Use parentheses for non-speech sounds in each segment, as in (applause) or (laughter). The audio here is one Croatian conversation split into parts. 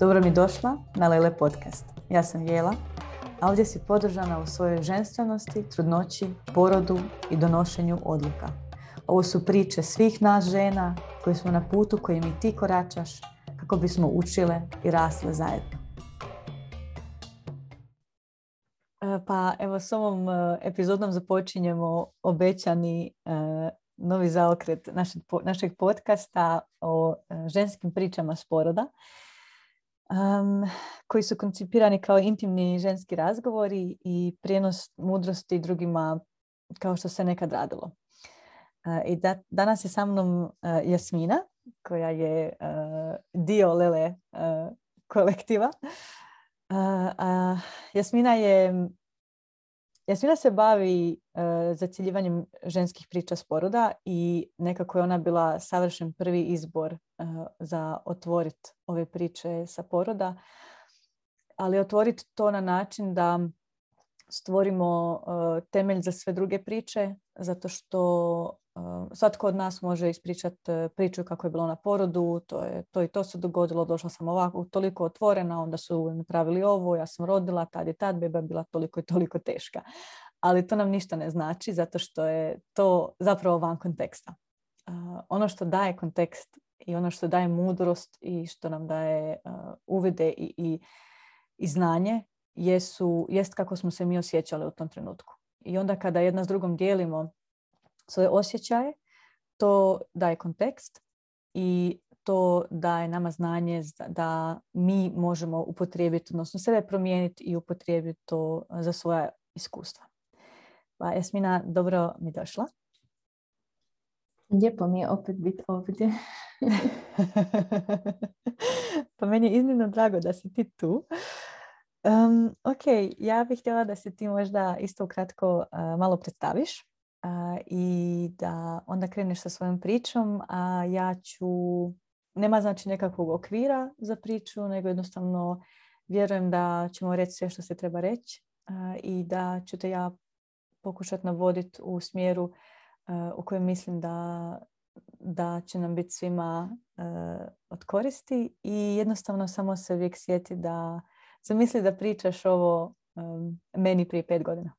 Dobro mi došla na Lele podcast. Ja sam Jela, a ovdje si podržana u svojoj ženstvenosti, trudnoći, porodu i donošenju odluka. Ovo su priče svih nas žena koji smo na putu kojim i ti koračaš kako bismo učile i rasle zajedno. E, pa evo s ovom e, epizodom započinjemo obećani e, novi zaokret našeg podcasta o ženskim pričama s poroda koji su koncipirani kao intimni ženski razgovori i prijenos mudrosti drugima kao što se nekad radilo. I danas je sa mnom Jasmina koja je dio Lele kolektiva. Jasmina je Jasmina se bavi uh, zaciljivanjem ženskih priča s poroda i nekako je ona bila savršen prvi izbor uh, za otvoriti ove priče sa poroda, ali otvoriti to na način da stvorimo uh, temelj za sve druge priče, zato što svatko od nas može ispričati priču kako je bilo na porodu, to, je, to i to se dogodilo, došla sam ovako, toliko otvorena, onda su napravili ovo, ja sam rodila, tad je tad, beba bila toliko i toliko teška. Ali to nam ništa ne znači, zato što je to zapravo van konteksta. ono što daje kontekst i ono što daje mudrost i što nam daje uvide i, i, i znanje jesu, jest kako smo se mi osjećali u tom trenutku. I onda kada jedna s drugom dijelimo svoje osjećaje, to daje kontekst i to daje nama znanje da mi možemo upotrijebiti, odnosno sebe promijeniti i upotrijebiti to za svoja iskustva. Pa Jasmina, dobro mi došla. Lijepo mi je opet biti ovdje. (laughs) pa meni je iznimno drago da si ti tu. Um, ok, ja bih htjela da se ti možda isto ukratko uh, malo predstaviš i da onda kreneš sa svojom pričom, a ja ću, nema znači nekakvog okvira za priču, nego jednostavno vjerujem da ćemo reći sve što se treba reći i da ću te ja pokušati navoditi u smjeru u kojem mislim da, da će nam biti svima od koristi i jednostavno samo se uvijek sjeti da zamisli da pričaš ovo meni prije pet godina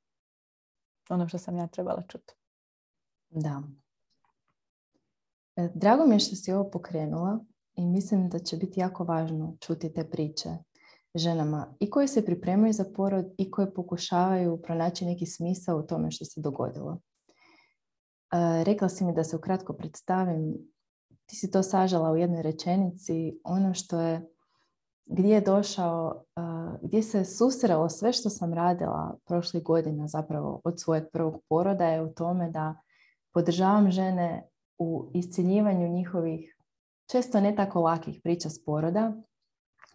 ono što sam ja trebala čuti. Da. E, drago mi je što si ovo pokrenula i mislim da će biti jako važno čuti te priče ženama i koje se pripremaju za porod i koje pokušavaju pronaći neki smisao u tome što se dogodilo. E, rekla si mi da se ukratko predstavim. Ti si to sažala u jednoj rečenici. Ono što je gdje je došao, gdje se susrelo sve što sam radila prošlih godina zapravo od svojeg prvog poroda je u tome da podržavam žene u isciljivanju njihovih često ne tako lakih priča s poroda.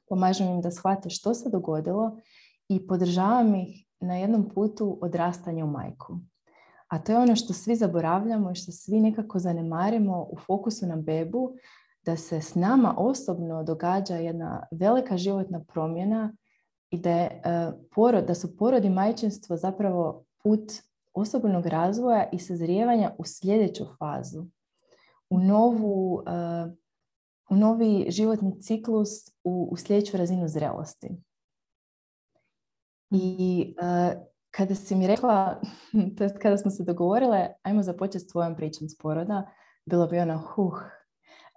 Pomažem im da shvate što se dogodilo i podržavam ih na jednom putu odrastanja u majku. A to je ono što svi zaboravljamo i što svi nekako zanemarimo u fokusu na bebu, da se s nama osobno događa jedna velika životna promjena i da, je, e, porod, da su porod i majčinstvo zapravo put osobnog razvoja i sazrijevanja u sljedeću fazu, u, novu, e, u novi životni ciklus, u, u sljedeću razinu zrelosti. I e, kada si mi rekla, (laughs) to kada smo se dogovorile, ajmo započeti s tvojom pričom s poroda, bilo bi ono, huh,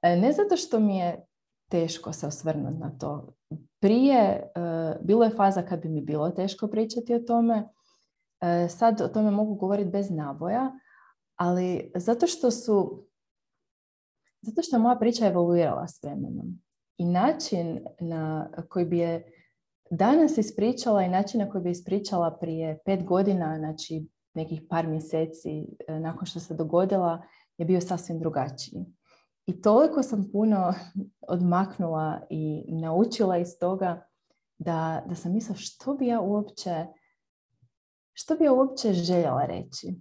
ne zato što mi je teško se osvrnuti na to. Prije, e, bilo je faza kad bi mi bilo teško pričati o tome. E, sad o tome mogu govoriti bez naboja, ali zato što su zato što moja priča evoluirala s vremenom. I način na koji bi je danas ispričala i način na koji bi ispričala prije pet godina, znači nekih par mjeseci nakon što se dogodila, je bio sasvim drugačiji. I toliko sam puno odmaknula i naučila iz toga da, da sam mislila što bi ja uopće što bi ja uopće željela reći.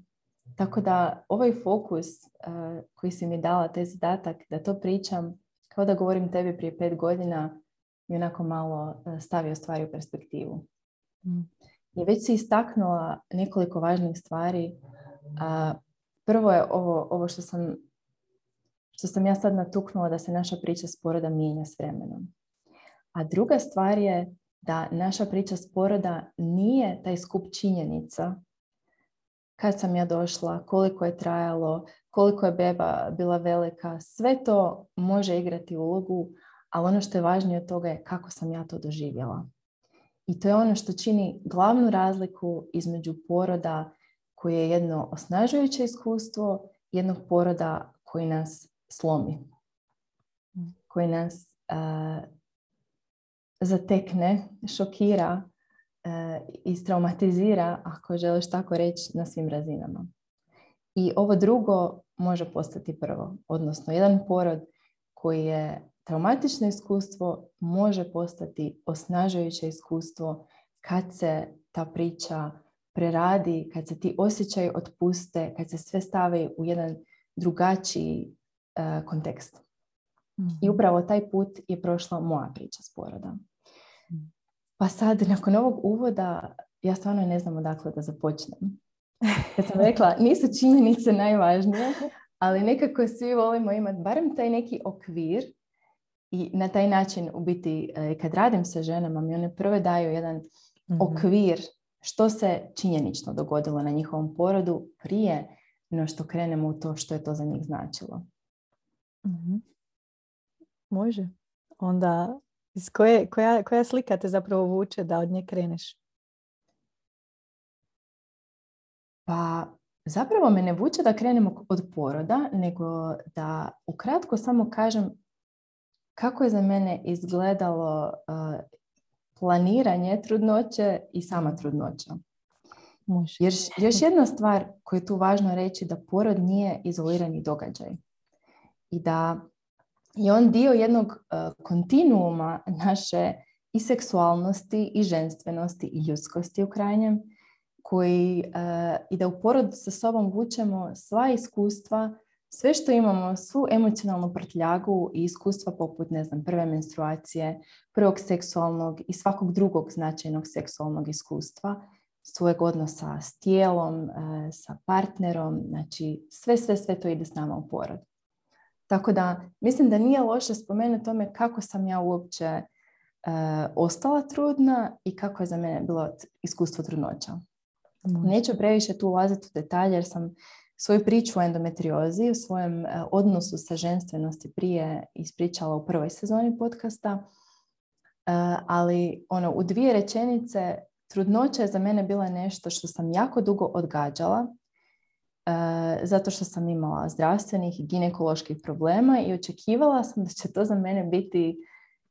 Tako da ovaj fokus uh, koji si mi dala, taj zadatak da to pričam kao da govorim tebi prije pet godina i onako malo uh, stavio stvari u perspektivu. Mm. I već si istaknula nekoliko važnih stvari. Uh, prvo je ovo, ovo što sam što sam ja sad natuknula da se naša priča sporoda mijenja s vremenom. A druga stvar je da naša priča s poroda nije taj skup činjenica kad sam ja došla, koliko je trajalo, koliko je beba bila velika, sve to može igrati ulogu, ali ono što je važnije od toga je kako sam ja to doživjela. I to je ono što čini glavnu razliku između poroda koji je jedno osnažujuće iskustvo, jednog poroda koji nas slomi, mm. koji nas zatekne, šokira uh, i traumatizira, ako želiš tako reći, na svim razinama. I ovo drugo može postati prvo, odnosno jedan porod koji je traumatično iskustvo može postati osnažujuće iskustvo kad se ta priča preradi, kad se ti osjećaj otpuste, kad se sve stavi u jedan drugačiji uh, kontekst. I mhm. upravo taj put je prošla moja priča s porodom. Mhm. Pa sad, nakon ovog uvoda, ja stvarno ne znam odakle da započnem. (laughs) Kad sam rekla, nisu činjenice najvažnije, ali nekako svi volimo imati barem taj neki okvir i na taj način u biti e, kad radim sa ženama mi one prve daju jedan mhm. okvir što se činjenično dogodilo na njihovom porodu prije no što krenemo u to što je to za njih značilo. Može. Onda iz koje, koja, koja slika te zapravo vuče da od nje kreneš? Pa zapravo me ne vuče da krenemo od poroda, nego da ukratko samo kažem kako je za mene izgledalo uh, planiranje trudnoće i sama trudnoća. Može. Jer još jedna stvar koju je tu važno reći da porod nije izolirani događaj. I da je on dio jednog uh, kontinuuma naše i seksualnosti i ženstvenosti i ljudskosti u krajnjem koji uh, i da u porodu sa sobom vučemo sva iskustva, sve što imamo, svu emocionalnu prtljagu i iskustva poput, ne znam, prve menstruacije, prvog seksualnog i svakog drugog značajnog seksualnog iskustva, svojeg odnosa s tijelom, uh, sa partnerom, znači sve, sve, sve to ide s nama u porod. Tako da mislim da nije loše spomenuti tome kako sam ja uopće e, ostala trudna i kako je za mene bilo iskustvo trudnoća. Neću previše tu ulaziti u detalje jer sam svoju priču o endometriozi, u svojem e, odnosu sa ženstvenosti prije ispričala u prvoj sezoni podcasta. E, ali ono, u dvije rečenice trudnoća je za mene bila nešto što sam jako dugo odgađala zato što sam imala zdravstvenih i ginekoloških problema i očekivala sam da će to za mene biti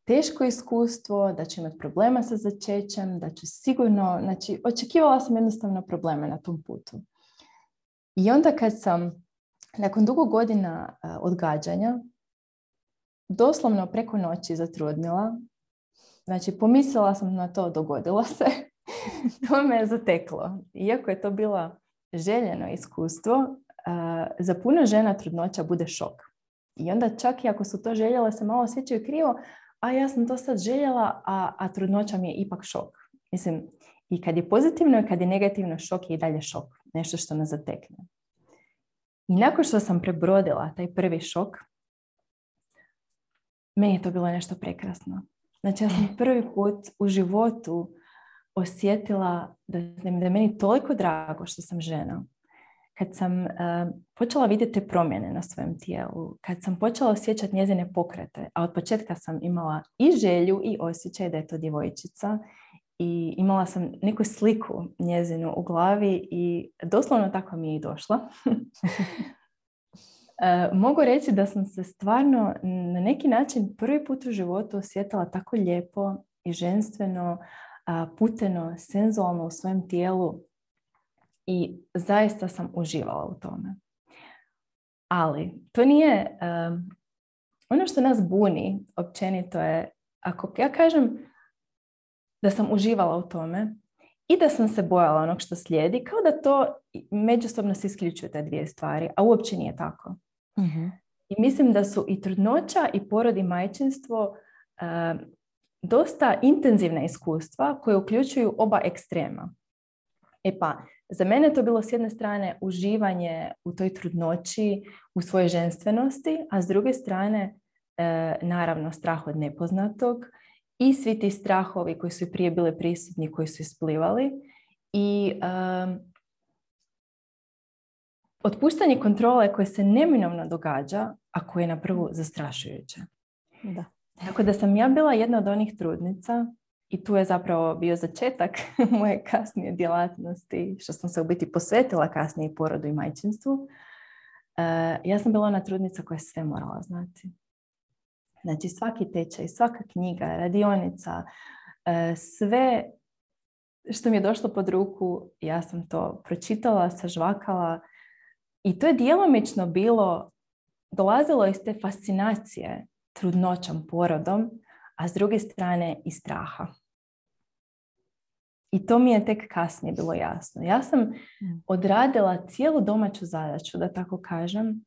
teško iskustvo, da ću imati problema sa začećem, da ću sigurno, znači očekivala sam jednostavno probleme na tom putu. I onda kad sam nakon dugo godina eh, odgađanja doslovno preko noći zatrudnila, znači pomislila sam na to, dogodilo se, (laughs) to me je zateklo. Iako je to bila željeno iskustvo, za puno žena trudnoća bude šok. I onda čak i ako su to željele se malo osjećaju krivo, a ja sam to sad željela, a, a trudnoća mi je ipak šok. Mislim, i kad je pozitivno i kad je negativno, šok je i dalje šok. Nešto što nas zatekne. I nakon što sam prebrodila taj prvi šok, meni je to bilo nešto prekrasno. Znači ja sam prvi put u životu osjetila da, da je meni toliko drago što sam žena. Kad sam uh, počela vidjeti te promjene na svojem tijelu, kad sam počela osjećati njezine pokrete, a od početka sam imala i želju i osjećaj da je to djevojčica i imala sam neku sliku njezinu u glavi i doslovno tako mi je i došla. Uh, (laughs) mogu reći da sam se stvarno na neki način prvi put u životu osjetila tako lijepo i ženstveno, puteno, senzualno u svojem tijelu i zaista sam uživala u tome. Ali to nije, ono što nas buni općenito je, ako ja kažem da sam uživala u tome i da sam se bojala onog što slijedi, kao da to međusobno se isključuje te dvije stvari, a uopće nije tako. Mhm. I mislim da su i trudnoća i porod i majčinstvo dosta intenzivna iskustva koje uključuju oba ekstrema. E pa, za mene to bilo s jedne strane uživanje u toj trudnoći, u svojoj ženstvenosti, a s druge strane, e, naravno, strah od nepoznatog i svi ti strahovi koji su prije bili prisutni, koji su isplivali i otpuštanje kontrole koje se neminovno događa, a koje je na prvu zastrašujuće. Da. Tako da sam ja bila jedna od onih trudnica i tu je zapravo bio začetak (laughs) moje kasnije djelatnosti, što sam se u biti posvetila kasnije porodu i majčinstvu. E, ja sam bila ona trudnica koja je sve morala znati. Znači svaki tečaj, svaka knjiga, radionica, e, sve što mi je došlo pod ruku, ja sam to pročitala, sažvakala i to je djelomično bilo, dolazilo iz te fascinacije trudnoćom, porodom, a s druge strane i straha. I to mi je tek kasnije bilo jasno. Ja sam mm. odradila cijelu domaću zadaću, da tako kažem,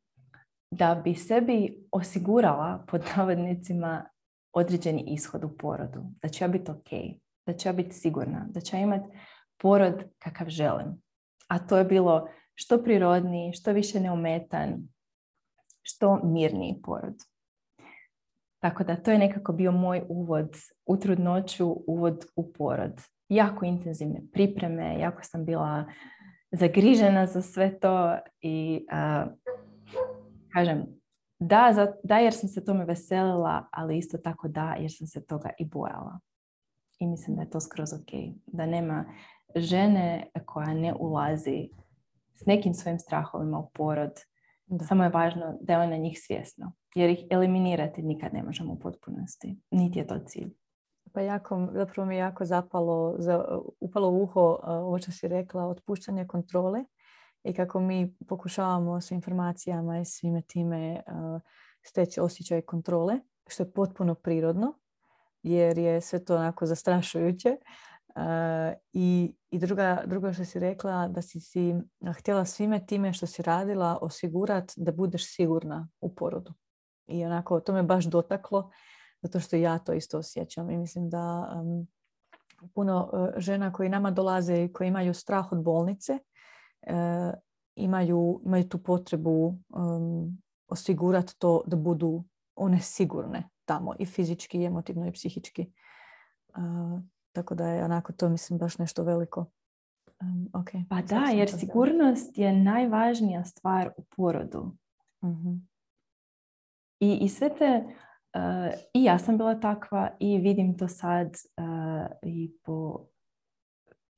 da bi sebi osigurala pod navodnicima određeni ishod u porodu. Da ću ja biti ok, da ću ja biti sigurna, da ću ja imati porod kakav želim. A to je bilo što prirodniji, što više neometan, što mirniji porod. Tako da to je nekako bio moj uvod u trudnoću, uvod u porod. Jako intenzivne pripreme, jako sam bila zagrižena za sve to i kažem, da, da jer sam se tome veselila, ali isto tako da jer sam se toga i bojala. I mislim da je to skroz ok. Da nema žene koja ne ulazi s nekim svojim strahovima u porod. Samo je važno da je ona njih svjesna. Jer ih eliminirati nikad ne možemo u potpunosti. Niti je to cilj. Pa jako, zapravo mi je jako zapalo, za, upalo u uho ovo što si rekla, otpuštanje kontrole i kako mi pokušavamo s informacijama i svime time steći osjećaj kontrole, što je potpuno prirodno, jer je sve to onako zastrašujuće. I, i druga, drugo što si rekla, da si, si htjela svime time što si radila osigurati da budeš sigurna u porodu. I onako, to me baš dotaklo, zato što ja to isto osjećam. I mislim da puno uh, žena koji nama dolaze i koji imaju strah od bolnice, uh, imaju, imaju tu potrebu um, osigurati to da budu one sigurne tamo i fizički, i emotivno i psihički. Uh, tako da je onako to mislim baš nešto veliko. Um, okay. Pa da, jer sigurnost je najvažnija stvar u porodu. uh I, I sve te, uh, i ja sam bila takva i vidim to sad uh, i po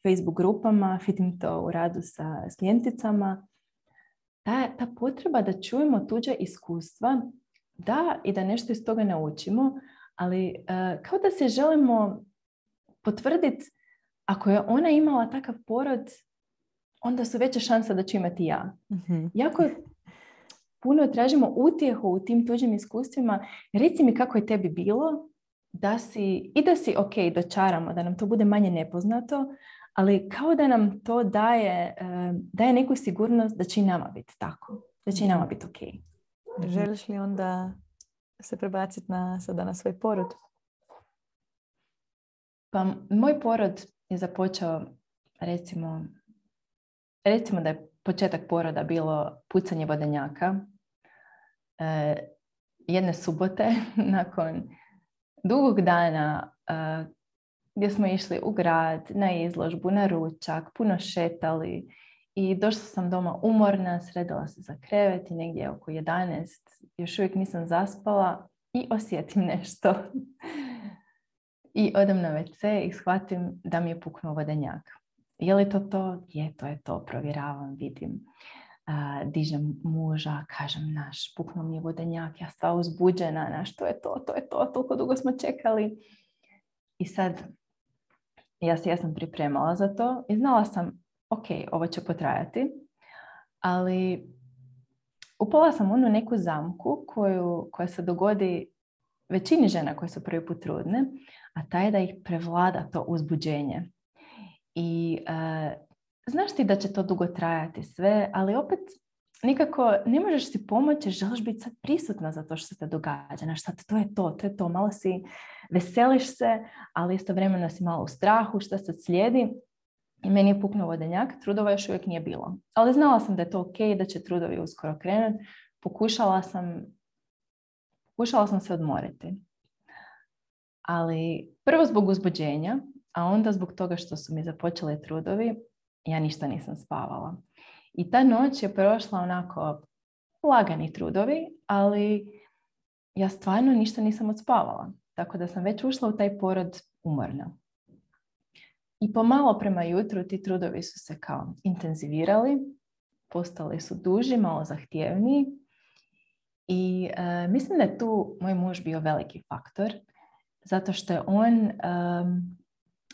Facebook grupama, vidim to u radu sa klijenticama. Ta, ta potreba da čujemo tuđa iskustva, da, i da nešto iz toga naučimo, ali uh, kao da se želimo potvrditi ako je ona imala takav porod, onda su veće šanse da ću imati ja. mm Jako puno tražimo utjehu u tim tuđim iskustvima. Reci mi kako je tebi bilo da si, i da si ok, dočaramo, da nam to bude manje nepoznato, ali kao da nam to daje, daje neku sigurnost da će i nama biti tako. Da će i nama biti ok. Mhm. Želiš li onda se prebaciti na, sada na svoj porod? Pa moj porod je započeo recimo, recimo da je početak poroda bilo pucanje vodenjaka. E, jedne subote (laughs) nakon dugog dana e, gdje smo išli u grad, na izložbu, na ručak, puno šetali i došla sam doma umorna, sredila se za krevet i negdje oko 11 još uvijek nisam zaspala i osjetim nešto. (laughs) I odem na WC i shvatim da mi je puknuo vodenjak. Je li to to? Je, to je to. Provjeravam, vidim. dižem muža, kažem, naš, puknuo mi je vodenjak, ja sva uzbuđena, naš, to je to, to je to, toliko dugo smo čekali. I sad, ja se ja sam pripremala za to i znala sam, ok, ovo će potrajati, ali upala sam onu neku zamku koju, koja se dogodi većini žena koje su prvi put trudne, a taj da ih prevlada to uzbuđenje. I uh, znaš ti da će to dugo trajati sve, ali opet nikako ne možeš si pomoći, želiš biti sad prisutna za to što se događa. Znaš, sad to je to, to je to. Malo si veseliš se, ali istovremeno si malo u strahu što se slijedi. I meni je puknuo vodenjak, trudova još uvijek nije bilo. Ali znala sam da je to ok, da će trudovi uskoro krenuti. Pokušala sam, pokušala sam se odmoriti. Ali prvo zbog uzbuđenja, a onda zbog toga što su mi započeli trudovi, ja ništa nisam spavala. I ta noć je prošla onako lagani trudovi, ali ja stvarno ništa nisam odspavala. Tako da sam već ušla u taj porod umorna. I pomalo prema jutru ti trudovi su se kao intenzivirali, postali su duži, malo zahtjevniji. I e, mislim da je tu moj muž bio veliki faktor, zato što je on,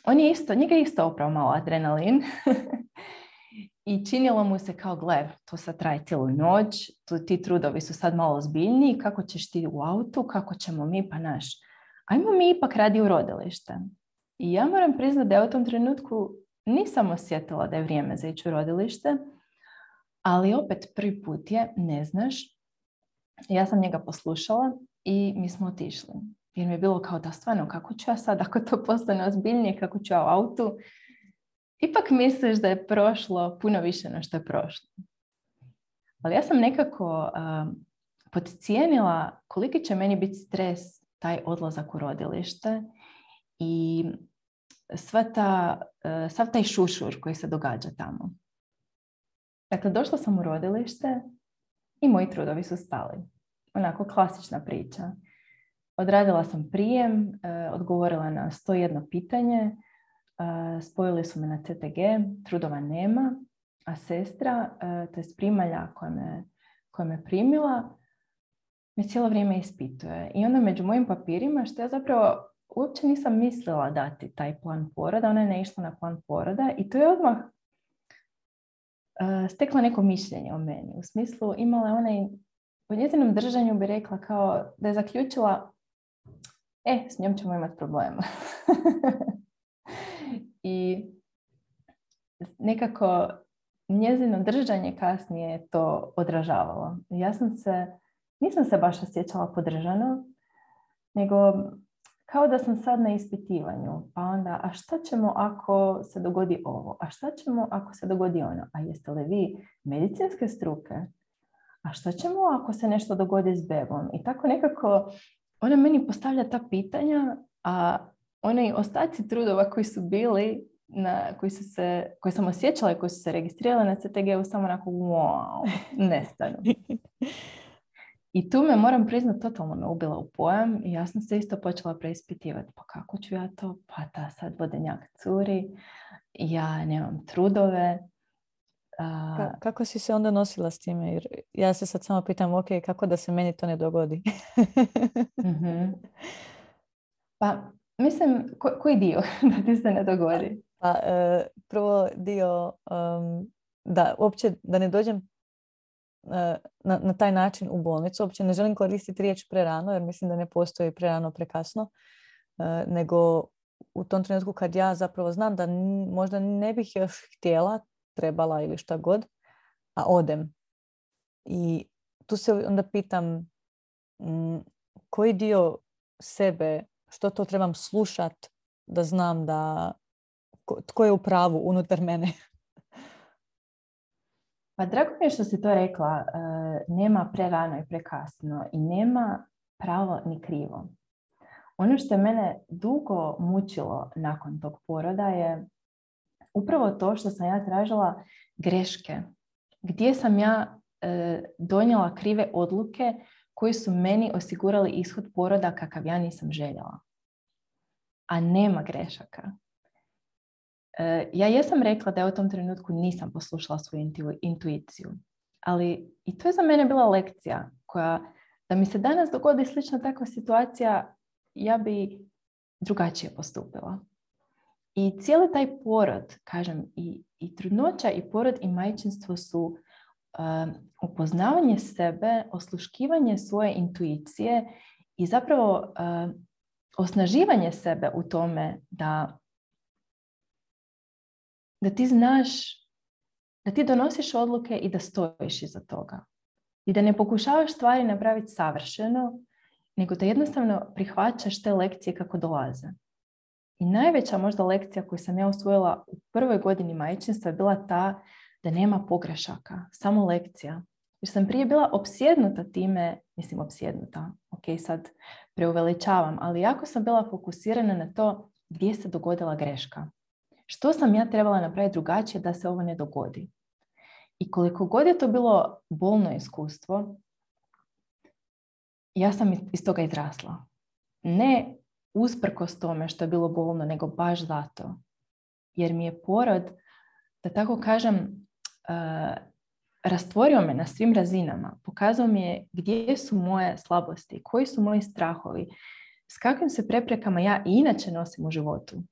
on je isto, njega je isto upravo malo adrenalin. (laughs) I činilo mu se kao, gle, to sad traje cijelu noć, tu, ti trudovi su sad malo ozbiljniji, kako ćeš ti u autu, kako ćemo mi, pa naš. Ajmo mi ipak radi u rodilište. I ja moram priznati da je u tom trenutku nisam osjetila da je vrijeme za ići u rodilište, ali opet prvi put je, ne znaš. Ja sam njega poslušala i mi smo otišli. Jer mi je bilo kao da stvarno kako ću ja sad ako to postane ozbiljnije, kako ću ja u autu. Ipak misliš da je prošlo puno više na što je prošlo. Ali ja sam nekako uh, podcijenila koliki će meni biti stres taj odlazak u rodilište i sva ta, uh, sav taj šušur koji se događa tamo. Dakle, došla sam u rodilište i moji trudovi su stali. Onako klasična priča. Odradila sam prijem, e, odgovorila na 101 pitanje, e, spojili su me na CTG, trudova nema, a sestra, e, to je primalja koja me, koja primila, me cijelo vrijeme ispituje. I onda među mojim papirima, što ja zapravo uopće nisam mislila dati taj plan poroda, ona je ne išla na plan poroda i to je odmah stekla neko mišljenje o meni. U smislu imala je onaj, u njezinom držanju bi rekla kao da je zaključila e, s njom ćemo imati problema. (laughs) I nekako njezino držanje kasnije je to odražavalo. Ja sam se, nisam se baš osjećala podržano, nego kao da sam sad na ispitivanju. Pa onda, a šta ćemo ako se dogodi ovo? A šta ćemo ako se dogodi ono? A jeste li vi medicinske struke? A šta ćemo ako se nešto dogodi s bebom? I tako nekako ona meni postavlja ta pitanja, a oni ostaci trudova koji su bili, na, koji, su se, koji sam osjećala i koji su se registrirali na CTG-u samo onako wow, nestanu. (laughs) I tu me moram priznati, totalno me ubila u pojam i ja sam se isto počela preispitivati. Pa kako ću ja to? Pa ta sad vodenjak curi, ja nemam trudove. Kako si se onda nosila s time? Jer ja se sad samo pitam, ok, kako da se meni to ne dogodi? Mhm. (laughs) Pa, mislim, koji dio (laughs) da ti se ne dogodi? Pa, e, prvo dio da uopće da ne dođem E, na, na taj način u bolnicu. Uopće ne želim koristiti riječ prerano jer mislim da ne postoji prerano prekasno. E, nego u tom trenutku kad ja zapravo znam da možda ne bih još htjela, trebala ili šta god, a odem. I tu se onda pitam koji dio sebe, što to trebam slušat da znam da tko je u pravu unutar mene. (laughs) Pa drago mi je što si to rekla. E, nema prerano i prekasno i nema pravo ni krivo. Ono što je mene dugo mučilo nakon tog poroda je upravo to što sam ja tražila greške. Gdje sam ja e, donijela krive odluke koji su meni osigurali ishod poroda kakav ja nisam željela. A nema grešaka. E, ja jesam rekla da je u tom trenutku nisam poslušala svoju intuiciju, ali i to je za mene bila lekcija koja, da mi se danas dogodi slična takva situacija, ja bi drugačije postupila. I cijeli taj porod, kažem, i, i trudnoća i porod i majčinstvo su um, upoznavanje sebe, osluškivanje svoje intuicije i zapravo osnaživanje sebe u tome da da ti znaš da ti donosiš odluke i da stojiš iza toga. I da ne pokušavaš stvari napraviti savršeno, nego da jednostavno prihvaćaš te lekcije kako dolaze. I najveća možda lekcija koju sam ja usvojila u prvoj godini majčinstva je bila ta da nema pogrešaka, samo lekcija. Jer sam prije bila opsjednuta time, mislim opsjednuta, ok, sad preuveličavam, ali jako sam bila fokusirana na to gdje se dogodila greška. Što sam ja trebala napraviti drugačije da se ovo ne dogodi? I koliko god je to bilo bolno iskustvo, ja sam iz toga izrasla. Ne usprkos tome što je bilo bolno, nego baš zato. Jer mi je porod, da tako kažem, uh, rastvorio me na svim razinama. Pokazao mi je gdje su moje slabosti, koji su moji strahovi, s kakvim se preprekama ja inače nosim u životu.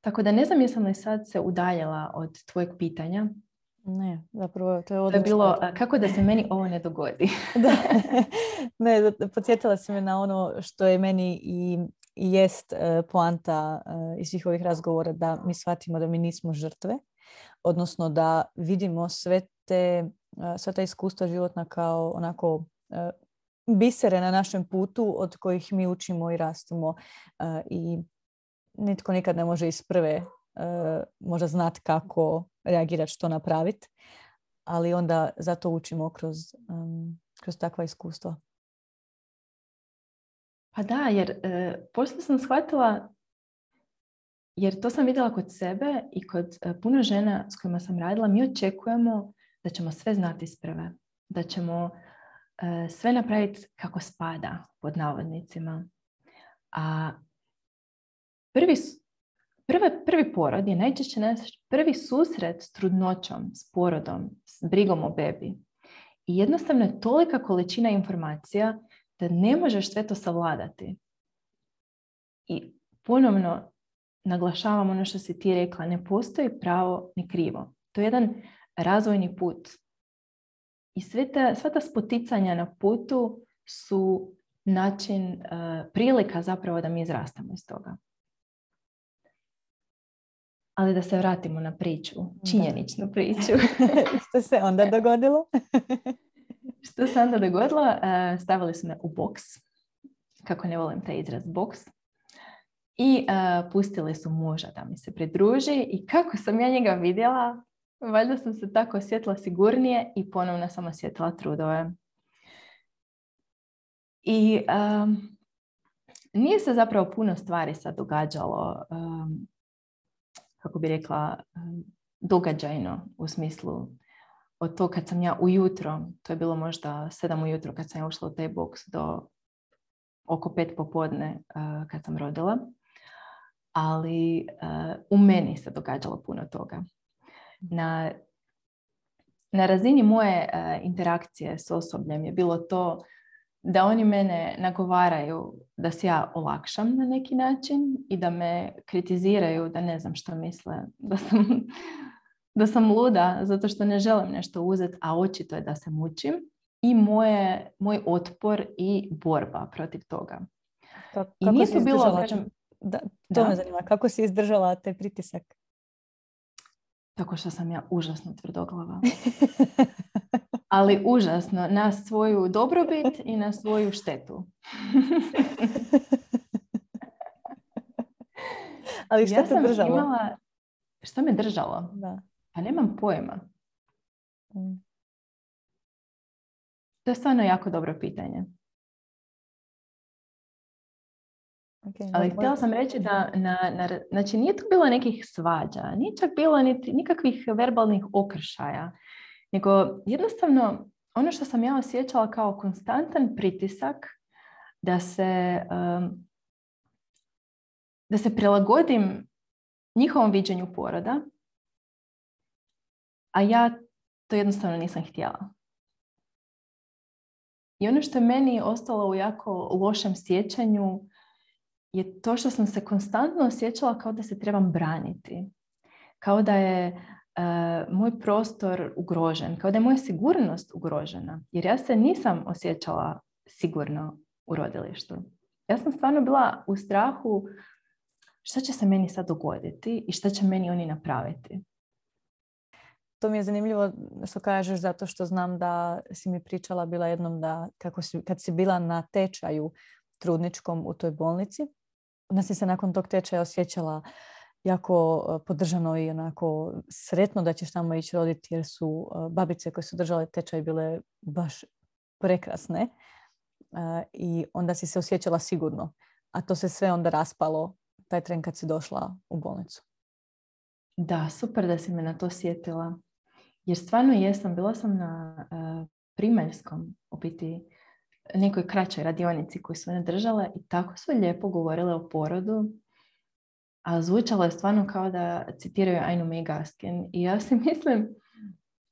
Tako da ne znam jesam li sad se udaljila od tvojeg pitanja. Ne, zapravo to je odlično. To je bilo kako da se (laughs) meni ovo ne dogodi. da. (laughs) Ne, podsjetila si me na ono što je meni i, i jest uh, poanta uh, iz svih ovih razgovora da mi shvatimo da mi nismo žrtve, odnosno da vidimo sve te, uh, sva ta iskustva životna kao onako bisere na našem putu od kojih mi učimo i rastemo i nitko nikad ne može iz prve možda znati kako reagirati, što napraviti, ali onda zato učimo kroz, kroz takva iskustva. Pa da, jer e, poslije sam shvatila, jer to sam vidjela kod sebe i kod e, puno žena s kojima sam radila, mi očekujemo da ćemo sve znati iz prve, da ćemo e, sve napraviti kako spada, pod navodnicima. A prvi, prvi, prvi porod je najčešće naš prvi susret s trudnoćom, s porodom, s brigom o bebi. I jednostavno je tolika količina informacija da ne možeš sve to savladati. I ponovno naglašavam ono što si ti rekla, ne postoji pravo ni krivo. To je jedan razvojni put. I sve ta, sva ta spoticanja na putu su način, uh, prilika zapravo da mi izrastamo iz toga. Ali da se vratimo na priču, činjeničnu priču. (laughs) što se onda dogodilo? (laughs) što se onda dogodilo? E, stavili su me u boks. Kako ne volim taj izraz boks. I e, pustili su muža da mi se pridruži. I kako sam ja njega vidjela, valjda sam se tako osjetila sigurnije i ponovno sam osjetila trudove. I um, nije se zapravo puno stvari sad događalo kako bi rekla, događajno u smislu od to kad sam ja ujutro, to je bilo možda sedam ujutro kad sam ja ušla u taj boks do oko pet popodne kad sam rodila. Ali u meni se događalo puno toga. Na, na razini moje interakcije s osobljem je bilo to da oni mene nagovaraju da se ja olakšam na neki način i da me kritiziraju da ne znam što misle, da sam, (laughs) da sam luda zato što ne želim nešto uzeti, a očito je da se mučim i moje, moj otpor i borba protiv toga. Kako, I to bilo, kažem, da, to me zanima, kako si izdržala taj pritisak? Tako što sam ja užasno tvrdoglava. (laughs) ali užasno na svoju dobrobit i na svoju štetu. (laughs) ali što ja te držalo? Imala... Što me držalo? Da. Pa nemam pojma. Mm. To je stvarno jako dobro pitanje. Okay, Ali htjela sam reći da na, na, znači nije tu bilo nekih svađa, nije čak bilo niti, nikakvih verbalnih okršaja. Nego jednostavno ono što sam ja osjećala kao konstantan pritisak da se, da se prilagodim njihovom viđenju poroda, a ja to jednostavno nisam htjela. I ono što je meni ostalo u jako lošem sjećanju je to što sam se konstantno osjećala kao da se trebam braniti. Kao da je uh, moj prostor ugrožen, kao da je moja sigurnost ugrožena. Jer ja se nisam osjećala sigurno u rodilištu. Ja sam stvarno bila u strahu šta će se meni sad dogoditi i šta će meni oni napraviti. To mi je zanimljivo što kažeš zato što znam da si mi pričala bila jednom da kako si, kad si bila na tečaju trudničkom u toj bolnici, da si se nakon tog tečaja osjećala jako e, podržano i onako sretno da ćeš tamo ići roditi jer su e, babice koje su držale tečaj bile baš prekrasne. i onda si se osjećala sigurno. A to se sve onda raspalo taj tren kad si došla u bolnicu. Da, super da si me na to sjetila. Jer stvarno jesam, bila sam na primaljskom, u biti nekoj kraćoj radionici koju su one držale i tako su lijepo govorile o porodu, a zvučalo je stvarno kao da citiraju Ainu May Gaskin. I ja si (laughs) mislim,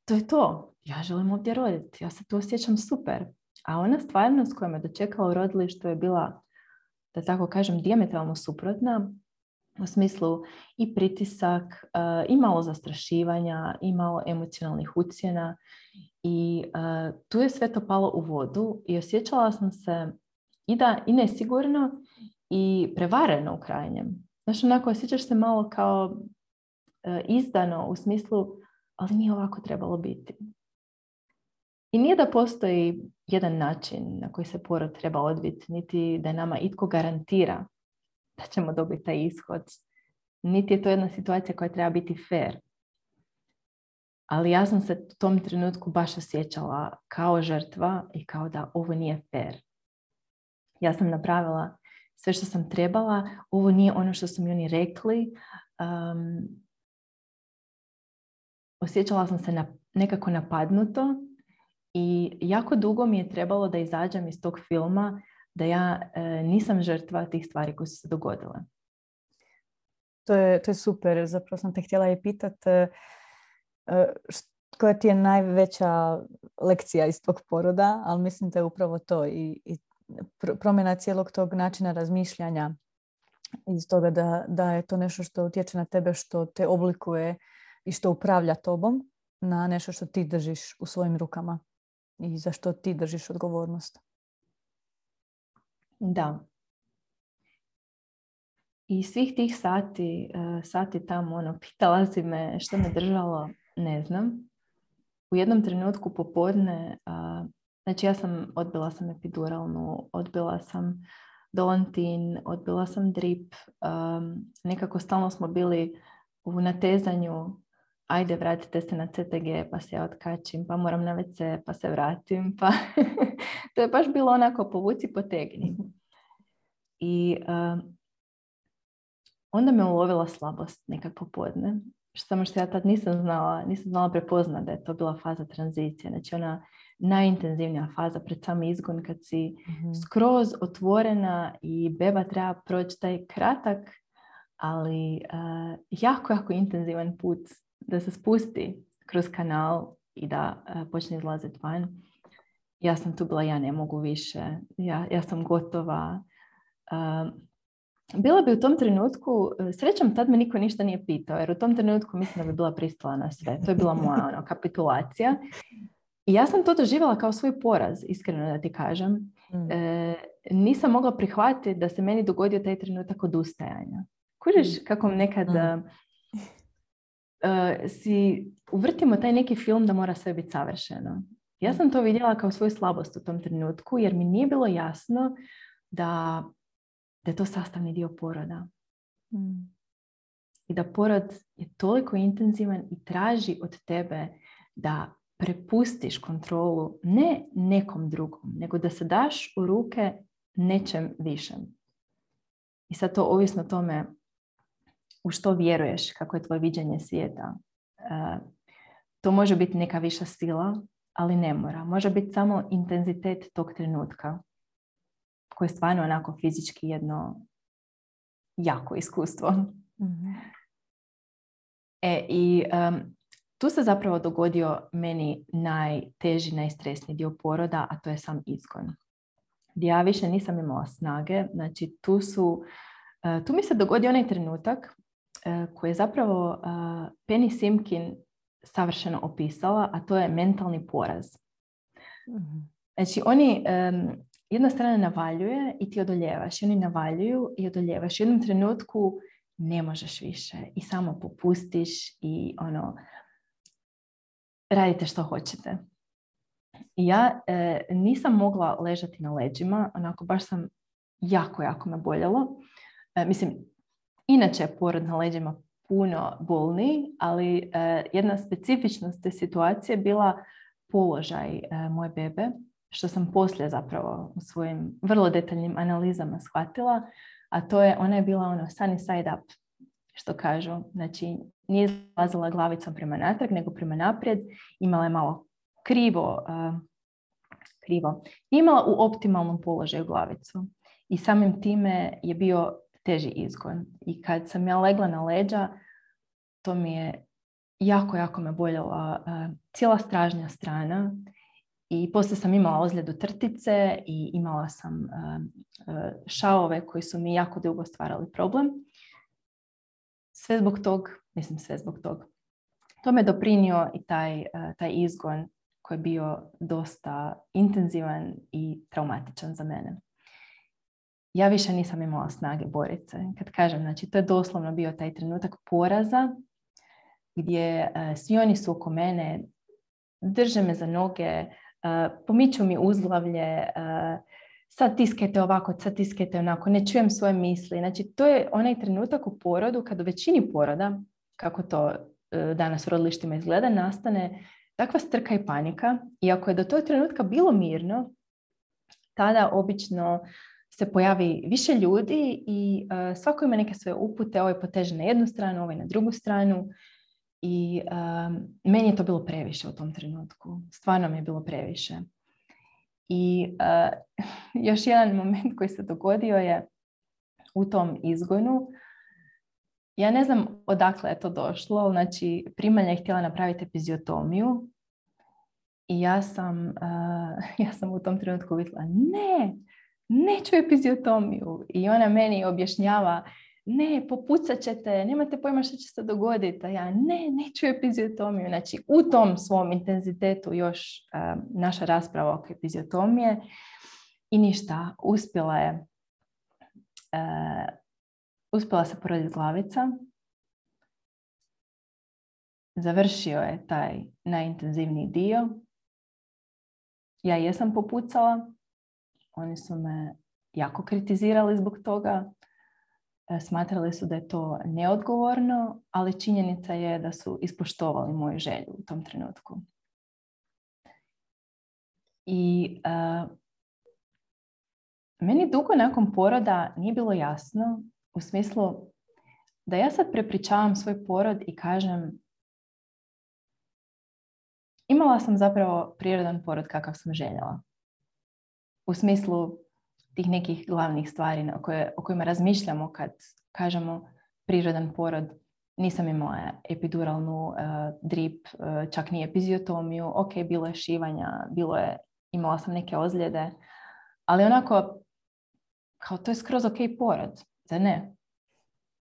to je to. Ja želim ovdje roditi. Ja se tu osjećam super. A ona stvarnost koja me dočekala u rodilištu je bila, da tako kažem, diametralno suprotna u smislu i pritisak, uh, i malo zastrašivanja, i malo emocionalnih ucjena i uh, tu je sve to palo u vodu i osjećala sam se i da i nesigurno i prevareno u krajnjem. Znaš, onako osjećaš se malo kao uh, izdano u smislu, ali nije ovako trebalo biti. I nije da postoji jedan način na koji se porod treba odviti, niti da nama itko garantira da ćemo dobiti taj ishod. Niti je to jedna situacija koja treba biti fair. Ali ja sam se u tom trenutku baš osjećala kao žrtva i kao da ovo nije fair. Ja sam napravila sve što sam trebala, ovo nije ono što su mi oni rekli. Um, osjećala sam se na, nekako napadnuto i jako dugo mi je trebalo da izađem iz tog filma da ja e, nisam žrtva tih stvari koje su se dogodile. To je, to je super. Zapravo sam te htjela i pitat e, e, koja ti je najveća lekcija iz tog poroda, ali mislim da je upravo to i, i promjena cijelog tog načina razmišljanja iz toga da, da je to nešto što utječe na tebe, što te oblikuje i što upravlja tobom na nešto što ti držiš u svojim rukama i za što ti držiš odgovornost. Da. I svih tih sati, eh, sati tamo, ono, (laughs) pitala si me što me držalo, ne znam. U jednom trenutku popodne, znači ja sam, odbila sam epiduralnu, odbila sam dolantin, odbila sam drip, nekako stalno smo bili u natezanju ajde vratite se na CTG pa se ja otkačim, pa moram na WC pa se vratim, pa (laughs) to je baš bilo onako povuci potegni. I onda me ulovila slabost nekak popodne, samo što ja tad nisam znala, nisam znala prepoznat da je to bila faza tranzicije, znači ona najintenzivnija faza pred sam izgon kad si mhm. skroz otvorena i beba treba proći taj kratak, ali jako, jako intenzivan put da se spusti kroz kanal i da uh, počne izlaziti van. Ja sam tu bila, ja ne mogu više, ja, ja sam gotova. Uh, bila bi u tom trenutku, srećam tad me niko ništa nije pitao, jer u tom trenutku mislim da bi bila pristala na sve. To je bila moja (laughs) ono, kapitulacija. I ja sam to doživjela kao svoj poraz, iskreno da ti kažem. Mm. E, nisam mogla prihvatiti da se meni dogodio taj trenutak odustajanja. Kužiš mm. kako nekad mm uh, si uvrtimo taj neki film da mora sve biti savršeno. Ja sam to vidjela kao svoju slabost u tom trenutku jer mi nije bilo jasno da, da je to sastavni dio poroda. Mm. I da porod je toliko intenzivan i traži od tebe da prepustiš kontrolu ne nekom drugom, nego da se daš u ruke nečem višem. I sad to ovisno tome u što vjeruješ, kako je tvoje viđenje svijeta. E, to može biti neka viša sila, ali ne mora. Može biti samo intenzitet tog trenutka koje je stvarno onako fizički jedno jako iskustvo. mm E, I tu se zapravo dogodio meni najteži, najstresniji dio poroda, a to je sam izgon. Gdje ja više nisam imala snage. Znači, tu su, e, tu mi se dogodio onaj trenutak E, koji je zapravo e, Penny Simkin savršeno opisala, a to je mentalni poraz. Mhm. Znači, oni jedna strana navaljuje i ti odoljevaš. I oni navaljuju i odoljevaš. U jednom trenutku ne možeš više i samo popustiš i ono, radite što hoćete. Ja e, nisam mogla ležati na leđima, onako baš sam jako, jako me boljelo. mislim, Inače je porod na leđima puno bolniji, ali uh, jedna specifičnost te situacije bila položaj uh, moje bebe što sam poslije zapravo u svojim vrlo detaljnim analizama shvatila, a to je, ona je bila ono sunny side up, što kažu. Znači, nije izlazila glavicom prema natrag, nego prema naprijed. Imala je malo krivo, krivo. Imala u optimalnom položaju glavicu. I samim time je bio teži izgon. I kad sam ja legla na leđa, to mi je jako, jako me boljela cijela stražnja strana. I poslije sam imala ozljedu trtice i imala sam šaove koji su mi jako dugo stvarali problem. Sve zbog tog, mislim sve zbog tog. To me doprinio i taj, taj izgon koji je bio dosta intenzivan i traumatičan za mene. Ja više nisam imala snage boriti se. Kad kažem, znači to je doslovno bio taj trenutak poraza gdje svi oni su oko mene, drže me za noge, pomiču mi uzglavlje, sad tiskajte ovako, sad tiskajte onako, ne čujem svoje misli. Znači, to je onaj trenutak u porodu kad u većini poroda, kako to e, danas u rodilištima izgleda, nastane takva strka i panika. I ako je do tog trenutka bilo mirno, tada obično se pojavi više ljudi i svako ima neke svoje upute, ovaj poteže na jednu stranu, ovaj na drugu stranu. I meni je to bilo previše u tom trenutku. Stvarno mi je bilo previše. I uh, (laughs) još jedan moment koji se dogodio je u tom izgonu. Ja ne znam odakle je to došlo. Znači, primalja je htjela napraviti epiziotomiju i ja sam, uh, (laughs) ja sam u tom trenutku vidjela ne, neću epiziotomiju. I ona meni objašnjava ne, popucat ćete, nemate pojma što će se dogoditi. A ja, ne, neću epiziotomiju. Znači, u tom svom intenzitetu još naša rasprava oko epiziotomije i ništa, uspjela je uh, uspjela se poroditi glavica. Završio je taj najintenzivniji dio. Ja jesam popucala. Oni su me jako kritizirali zbog toga. E, smatrali su da je to neodgovorno, ali činjenica je da su ispoštovali moju želju u tom trenutku. I uh, meni dugo nakon poroda nije bilo jasno u smislu da ja sad prepričavam svoj porod i kažem imala sam zapravo prirodan porod kakav sam željela. U smislu tih nekih glavnih stvari na koje, o kojima razmišljamo kad kažemo prirodan porod. Nisam imala epiduralnu uh, drip, uh, čak ni epiziotomiju. Ok, bilo je šivanja, bilo je, imala sam neke ozljede, ali onako, kao to je skroz ok porod, da ne?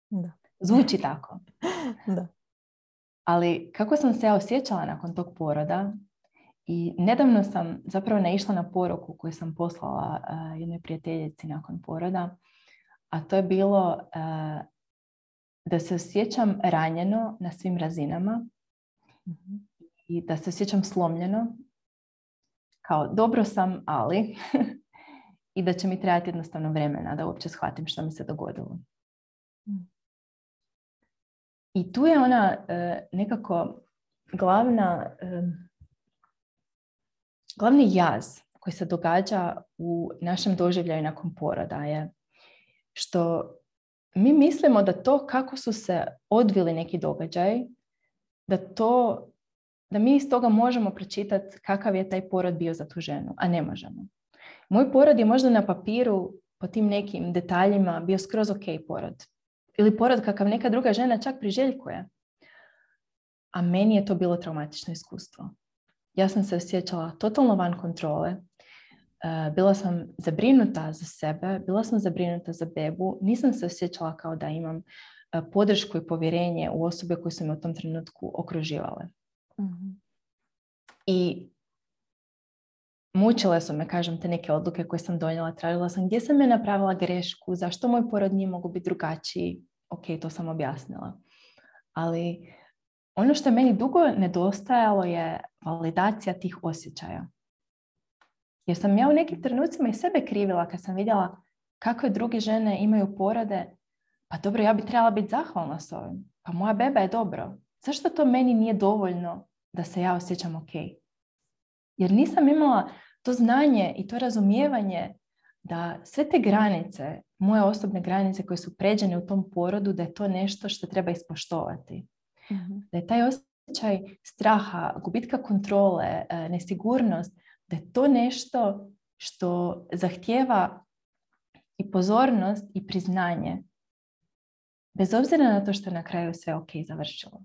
Da. Zvuči tako. (laughs) da. Ali kako sam se ja osjećala nakon tog poroda, i nedavno sam zapravo naišla na poruku koju sam poslala uh, jednoj prijateljici nakon poroda, a to je bilo uh, da se osjećam ranjeno na svim razinama mhm. i da se osjećam slomljeno, kao dobro sam, ali (laughs) i da će mi trebati jednostavno vremena da uopće shvatim što mi se dogodilo. Mhm. I tu je ona uh, nekako glavna Glavni jaz koji se događa u našem doživljaju nakon poroda je što mi mislimo da to kako su se odvili neki događaj, da to da mi iz toga možemo pročitati kakav je taj porod bio za tu ženu, a ne možemo. Moj porod je možda na papiru po tim nekim detaljima bio skroz ok porod. Ili porod kakav neka druga žena čak priželjkuje. A meni je to bilo traumatično iskustvo ja sam se osjećala totalno van kontrole. Uh, bila sam zabrinuta za sebe, bila sam zabrinuta za bebu, nisam se osjećala kao da imam uh, podršku i povjerenje u osobe koje su me u tom trenutku okruživale. mm I mučile su me, kažem, te neke odluke koje sam donijela. Tražila sam gdje sam je napravila grešku, zašto moj porod nije mogu biti drugačiji. Ok, to sam objasnila. Ali ono što je meni dugo nedostajalo je validacija tih osjećaja. Jer sam ja u nekim trenucima i sebe krivila kad sam vidjela kakve druge žene imaju porode. Pa dobro, ja bi trebala biti zahvalna s ovim. Pa moja beba je dobro. Zašto to meni nije dovoljno da se ja osjećam ok? Jer nisam imala to znanje i to razumijevanje da sve te granice, moje osobne granice koje su pređene u tom porodu, da je to nešto što treba ispoštovati. Mhm. Da je taj osjećaj straha, gubitka kontrole, e, nesigurnost, da je to nešto što zahtjeva i pozornost i priznanje. Bez obzira na to što je na kraju sve ok završilo.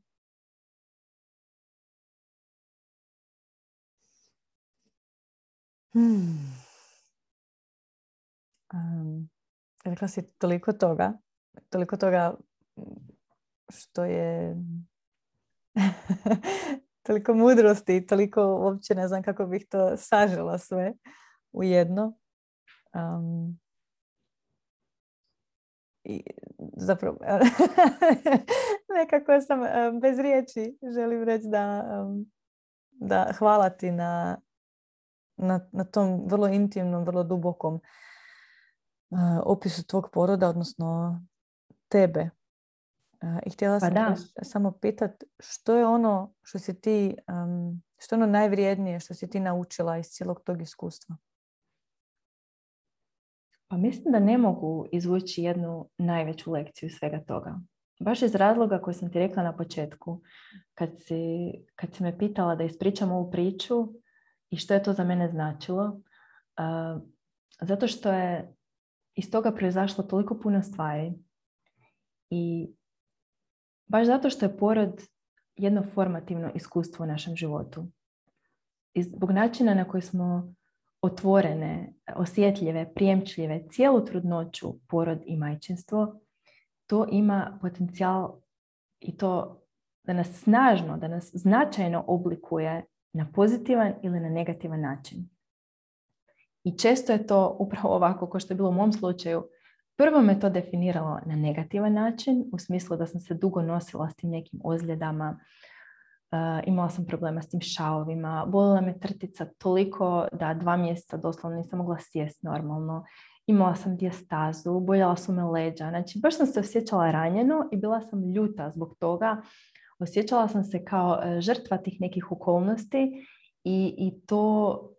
Hmm. Um, rekla si toliko toga, toliko toga što je (laughs) toliko mudrosti, toliko uopće ne znam kako bih to sažela sve u jedno. Um, i zapravo (laughs) nekako sam bez riječi želim reći da, da hvala ti na, na, na tom vrlo intimnom, vrlo dubokom opisu tvog poroda, odnosno tebe. I htjela pa sam samo pitat što je ono što si ti, što je ono najvrijednije što si ti naučila iz cijelog tog iskustva? Pa mislim da ne mogu izvući jednu najveću lekciju svega toga. Baš iz razloga koji sam ti rekla na početku, kad si, kad si me pitala da ispričam ovu priču i što je to za mene značilo, zato što je iz toga proizašlo toliko puno stvari i baš zato što je porod jedno formativno iskustvo u našem životu. I zbog načina na koji smo otvorene, osjetljive, prijemčljive, cijelu trudnoću, porod i majčinstvo, to ima potencijal i to da nas snažno, da nas značajno oblikuje na pozitivan ili na negativan način. I često je to upravo ovako, kao što je bilo u mom slučaju, prvo me to definiralo na negativan način, u smislu da sam se dugo nosila s tim nekim ozljedama, Uh, imala sam problema s tim šaovima, bolila me trtica toliko da dva mjeseca doslovno nisam mogla sjesti normalno. Imala sam dijastazu, boljala su me leđa. Znači, baš sam se osjećala ranjeno i bila sam ljuta zbog toga. Osjećala sam se kao e, žrtva tih nekih okolnosti i, i to,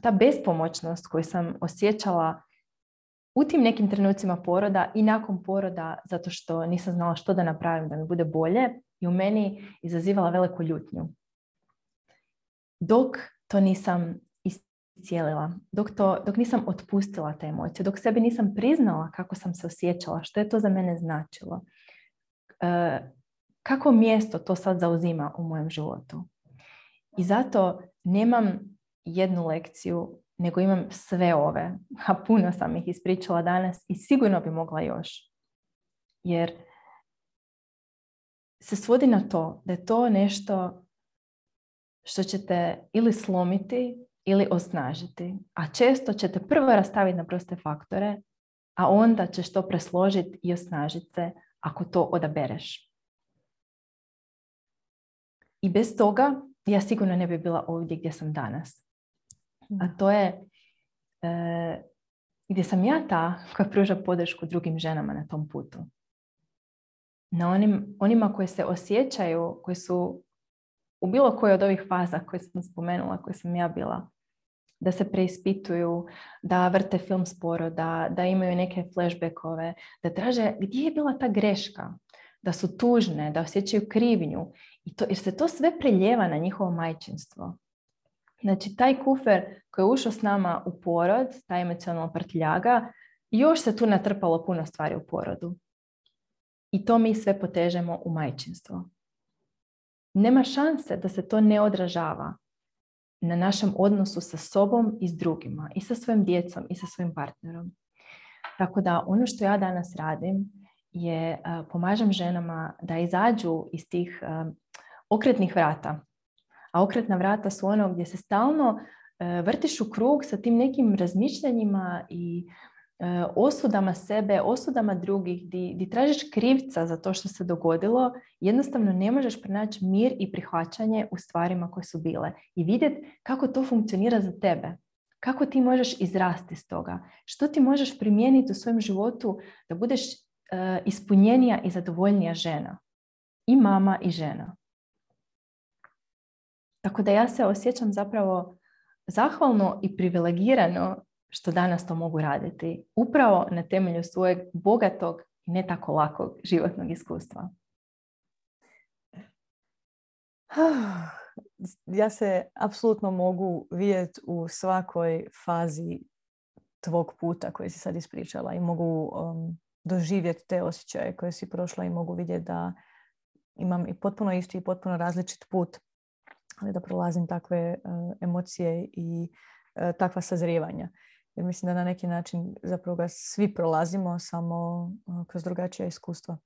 ta bespomoćnost koju sam osjećala u tim nekim trenucima poroda i nakon poroda zato što nisam znala što da napravim da mi bude bolje i u meni izazivala veliku ljutnju. Dok to nisam iscijelila, dok, to, dok nisam otpustila te emocije, dok sebi nisam priznala kako sam se osjećala, što je to za mene značilo, e, kako mjesto to sad zauzima u mojem životu. I zato nemam jednu lekciju, nego imam sve ove, a puno sam ih ispričala danas i sigurno bi mogla još. Jer se svodi na to da je to nešto što ćete ili slomiti ili osnažiti. A često ćete prvo rastaviti na proste faktore, a onda ćeš to presložiti i osnažiti se ako to odabereš. I bez toga ja sigurno ne bi bila ovdje gdje sam danas. A to je e, gdje sam ja ta koja pruža podršku drugim ženama na tom putu na onim, onima koji se osjećaju, koji su u bilo kojoj od ovih faza koje sam spomenula, koje sam ja bila, da se preispituju, da vrte film sporo, da, da imaju neke flashbackove, da traže gdje je bila ta greška, da su tužne, da osjećaju krivnju. I to, jer se to sve preljeva na njihovo majčinstvo. Znači, taj kufer koji je ušao s nama u porod, taj emocionalna prtljaga, još se tu natrpalo puno stvari u porodu. I to mi sve potežemo u majčinstvo. Nema šanse da se to ne odražava na našem odnosu sa sobom i s drugima, i sa svojim djecom, i sa svojim partnerom. Tako da ono što ja danas radim je pomažem ženama da izađu iz tih okretnih vrata. A okretna vrata su ono gdje se stalno vrtiš u krug sa tim nekim razmišljanjima i E, osudama sebe, osudama drugih, di, di tražiš krivca za to što se dogodilo, jednostavno ne možeš pronaći mir i prihvaćanje u stvarima koje su bile i vidjeti kako to funkcionira za tebe. Kako ti možeš izrasti iz toga? Što ti možeš primijeniti u svojem životu da budeš uh, ispunjenija i zadovoljnija žena? I mama i žena. Tako da ja se osjećam zapravo zahvalno i privilegirano što danas to mogu raditi. Upravo na temelju svojeg bogatog i ne tako lakog životnog iskustva. (sighs) Ja se apsolutno mogu vidjeti u svakoj fazi tvog puta koji si sad ispričala i mogu um, doživjeti te osjećaje koje si prošla i mogu vidjeti da imam i potpuno isti i potpuno različit put, da prolazim takve uh, emocije i uh, takva sazrijevanja. Jer mislim da na neki način zapravo ga svi prolazimo samo uh, kroz drugačija iskustva.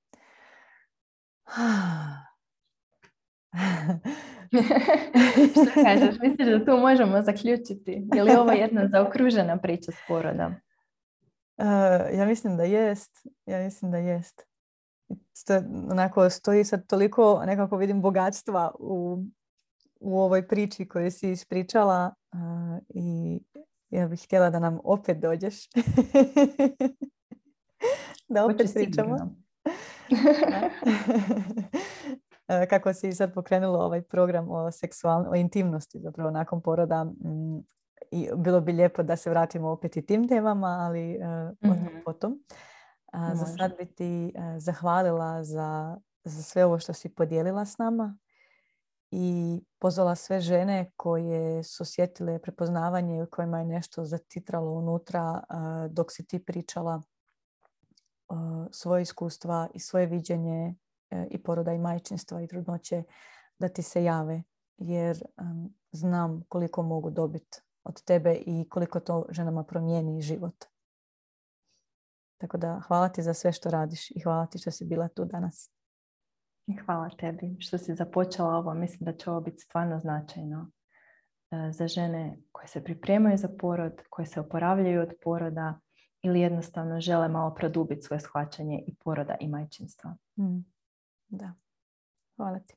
(laughs) Što kažeš? Misliš da tu možemo zaključiti? Je li ovo jedna zaokružena priča s poroda? ja mislim da jest. Ja mislim da jest. Sto, onako stoji sad toliko nekako vidim bogatstva u, u ovoj priči koju si ispričala i ja bih htjela da nam opet dođeš. (laughs) da opet pričamo. (laughs) (laughs) Kako si sad pokrenula ovaj program o, seksual, o intimnosti zapravo nakon poroda mm, i bilo bi lijepo da se vratimo opet i tim temama, ali uh, mm-hmm. potom. za sad bi ti zahvalila za, za sve ovo što si podijelila s nama i pozvala sve žene koje su osjetile prepoznavanje u kojima je nešto zatitralo unutra dok si ti pričala svoje iskustva i svoje viđenje e, i poroda i majčinstva i trudnoće da ti se jave jer znam koliko mogu dobiti od tebe i koliko to ženama promijeni život. Tako da hvala ti za sve što radiš i hvala ti što si bila tu danas. Hvala tebi što si započela ovo. Mislim da će ovo biti stvarno značajno e, za žene koje se pripremaju za porod, koje se oporavljaju od poroda ili jednostavno žele malo produbiti svoje shvaćanje i poroda i majčinstva. Mm. Da. Hvala ti.